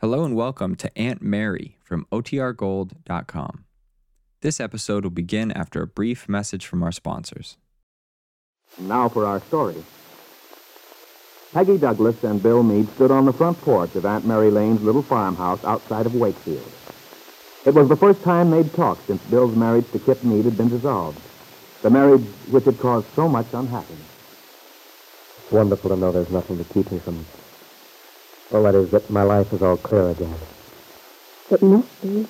Hello and welcome to Aunt Mary from OTRGold.com. This episode will begin after a brief message from our sponsors. Now for our story. Peggy Douglas and Bill Meade stood on the front porch of Aunt Mary Lane's little farmhouse outside of Wakefield. It was the first time they'd talked since Bill's marriage to Kit Meade had been dissolved. The marriage which had caused so much unhappiness. It's wonderful to know there's nothing to keep me from. Well, that is, that my life is all clear again. It must be.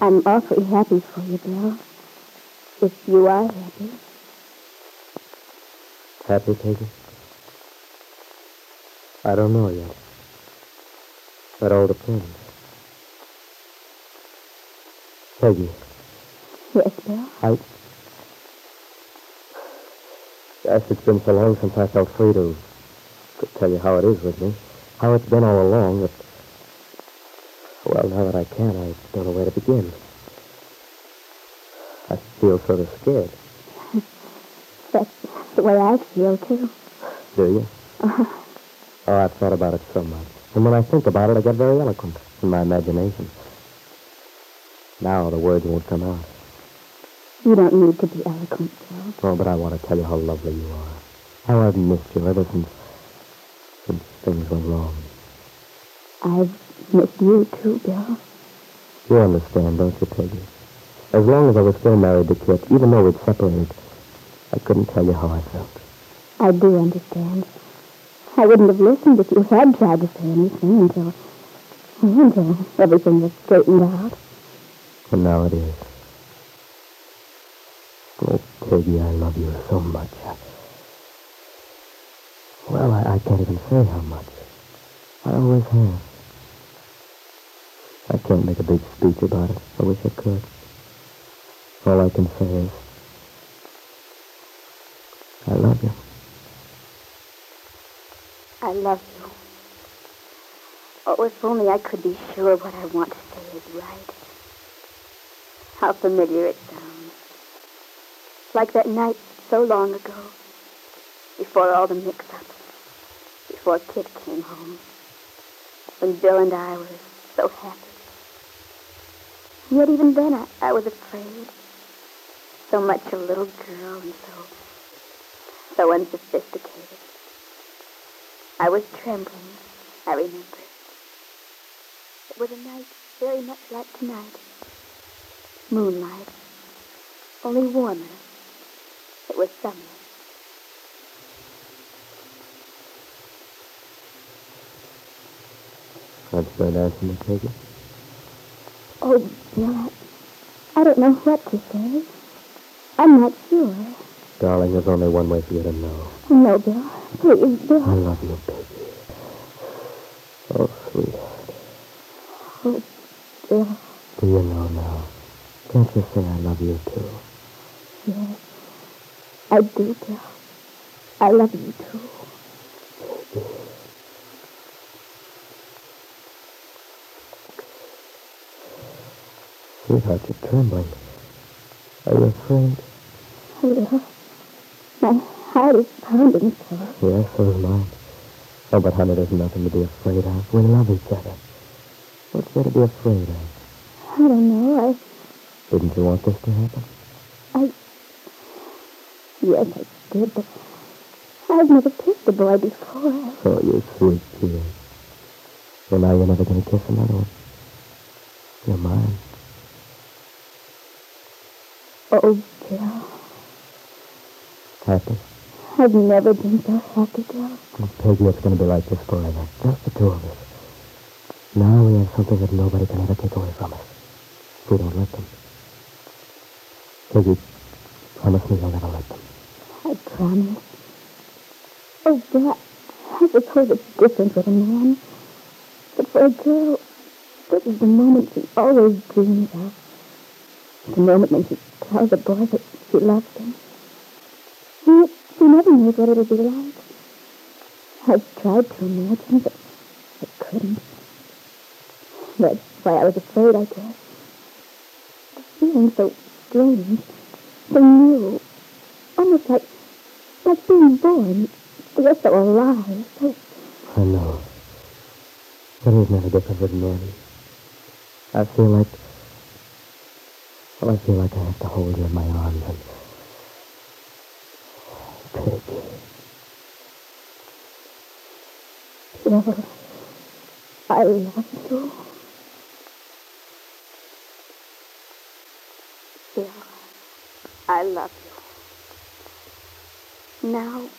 I'm awfully happy for you, Bill. If you are happy. Happy, Peggy? I don't know yet. That all depends. Peggy, Yes, Bill. I. Yes, it's been so long since I felt free to, to tell you how it is with me. How it's been all along that. Well, now that I can, I don't know where to begin. I feel sort of scared. That's the way I feel, too. Do you? Uh-huh. Oh, I've thought about it so much. And when I think about it, I get very eloquent in my imagination. Now the words won't come out. You don't need to be eloquent, Bill. Oh, but I want to tell you how lovely you are. How I've missed you ever since things went wrong. I've missed you, too, Bill. You understand, don't you, Peggy? As long as I was still married to Kit, even though we'd separated, I couldn't tell you how I felt. I do understand. I wouldn't have listened if you had tried to say anything until, until everything was straightened out. And now it is. Oh, Peggy, I love you so much. Well, I, I can't even say how much. I always have. I can't make a big speech about it. I wish I could. All I can say is, I love you. I love you. Oh, if only I could be sure what I want to say is right. How familiar it sounds. Like that night so long ago, before all the mix-ups, before Kit came home, when Bill and I were so happy. Yet even then I, I was afraid. So much a little girl and so, so unsophisticated. I was trembling, I remember. It was a night very much like tonight. Moonlight, only warmer. It was summer. That's that answer, me, Peggy. Oh, Bill, I, don't know what to say. I'm not sure. Darling, there's only one way for you to know. No, Bill. Please, Bill. I love you, Peggy. Oh, sweetheart. Oh, Bill. Do you know now? Can't you say I love you, too? Yes. I do, Bill. I love you, too. Sweetheart, you're trembling. Are you afraid? Oh, Bill, my heart is pounding so. Yes, so is mine. Oh, but honey, there's nothing to be afraid of. We love each other. What's there to be afraid of? I don't know. I, Didn't you want this to happen? I... Yes, I did, but I've never kissed a boy before. Oh, you sweet kid. Well, now you're never going to kiss another one. You're mine. Oh, Bill. Happy? I've never been so happy, Bill. Oh, Peggy, it's going to be like this forever. Just the two of us. Now we have something that nobody can ever take away from us. If we don't let them. Peggy, promise me you'll never let them. I promise. Oh, Bill, I suppose it's different with a man. But for a girl, this is the moment she always dreams of. The moment when she tells a boy that she loves him. Yet she never knows what it'll be like. I've tried to imagine, but I couldn't. That's why I was afraid, I guess. The feeling so strange, so new, almost like, like being born. You're so alive, so I know. But he's never different with Mary. I feel like... I feel like I have to hold you in my arms and... Peggy. Bill, I love you. I love you. Now,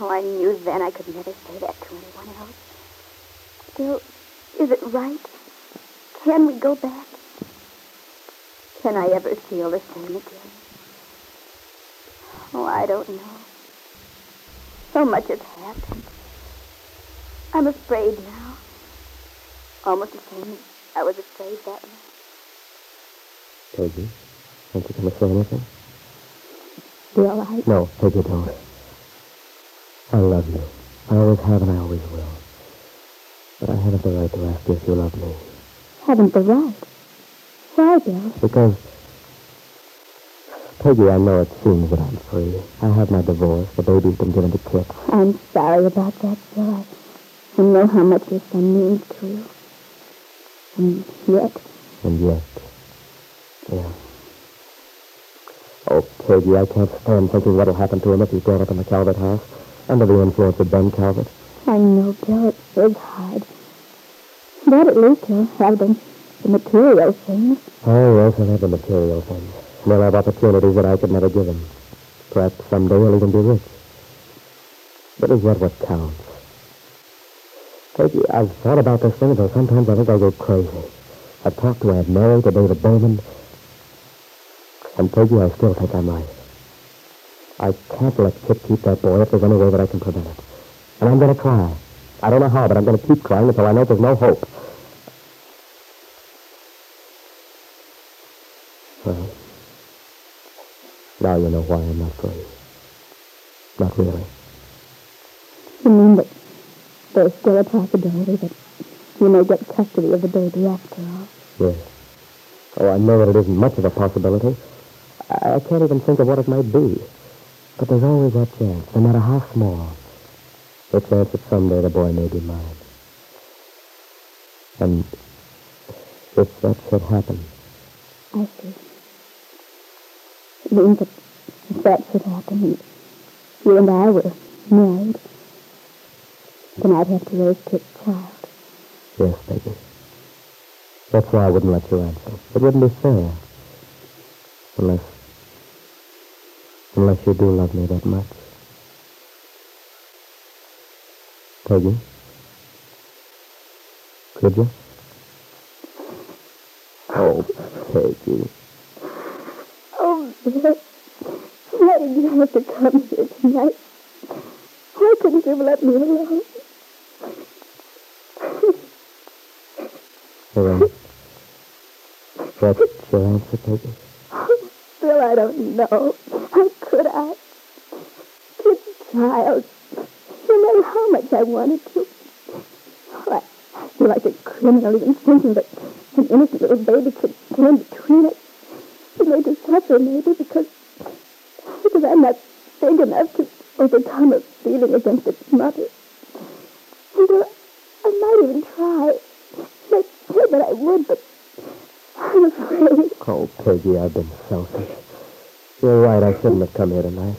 oh, I knew then I could never say that to anyone else. Still, is it right? Can we go back? Can I ever feel the same again? Oh, I don't know. So much has happened. I'm afraid now. Almost the same as I was afraid that night. Peggy, don't you going to say anything? Bill, I... No, Peggy, don't. I love you. I always have and I always will. But I haven't the right to ask you if you love me. Haven't the right. Why, Bill? Because, Peggy, I know it seems that I'm free. I have my divorce. The baby's been given to Kit. I'm sorry about that, Bill. I, I know how much your son means to you. And yet, And yet, yeah. Oh, Peggy, I can't stand thinking what'll happen to him if he's brought up in the Calvert house, under the influence of Ben Calvert. I know, Bill, it is hard. But at least he'll have the, the material things. Oh, yes, he'll have the material things. And he'll have opportunities that I could never give him. Perhaps someday he'll even be rich. But is that what counts? Peggy, I've thought about this thing, though sometimes I think I'll go crazy. I've talked to Aunt Mary, to David Bowman, and Peggy, I still think I'm right. I can't let Kit keep that boy if there's any way that I can prevent it. And I'm going to try. I don't know how, but I'm going to keep trying until I know there's no hope. Well, now you know why I'm not free. Not really. You mean that there's still a possibility that you may get custody of the baby after all? Yes. Oh, I know that it isn't much of a possibility. I, I can't even think of what it might be. But there's always that chance, no matter how small. The chance that someday the boy may be mine. And if that should happen, I see. It means that if that should happen, and you and I were married, then I'd have to raise Kit's child. yes, baby. That's why I wouldn't let you answer. It wouldn't be fair. Unless... Unless you do love me that much. Peggy? Could you? Oh, Peggy. Oh, why did you have to come here tonight? Why couldn't you have let me alone? Lorraine. That's your answer, Peggy? Bill, I don't know. How could I? Kit's child. No matter how much I wanted to. Oh, I feel like a criminal even thinking that an innocent little baby could stand between us. Made me suffer, maybe, because, because I'm not big enough to overcome a feeling against its mother. And Bill, I might even try. I said that I would, but I'm afraid. Oh, Peggy, I've been selfish. You're right, I shouldn't have come here tonight.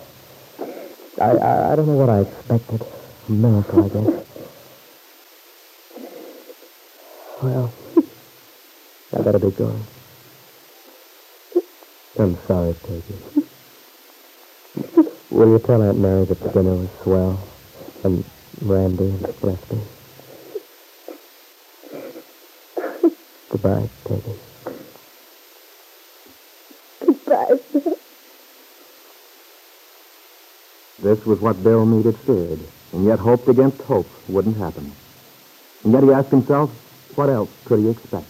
I, I, I don't know what I expected. A miracle, I guess. Well, I better be going. I'm sorry, Peggy. Will you tell Aunt Mary that the dinner was swell? And Randy and Lefty? Goodbye, Peggy. Goodbye, Bill. This was what Bill Meade had feared, and yet hoped against hope wouldn't happen. And yet he asked himself, what else could he expect?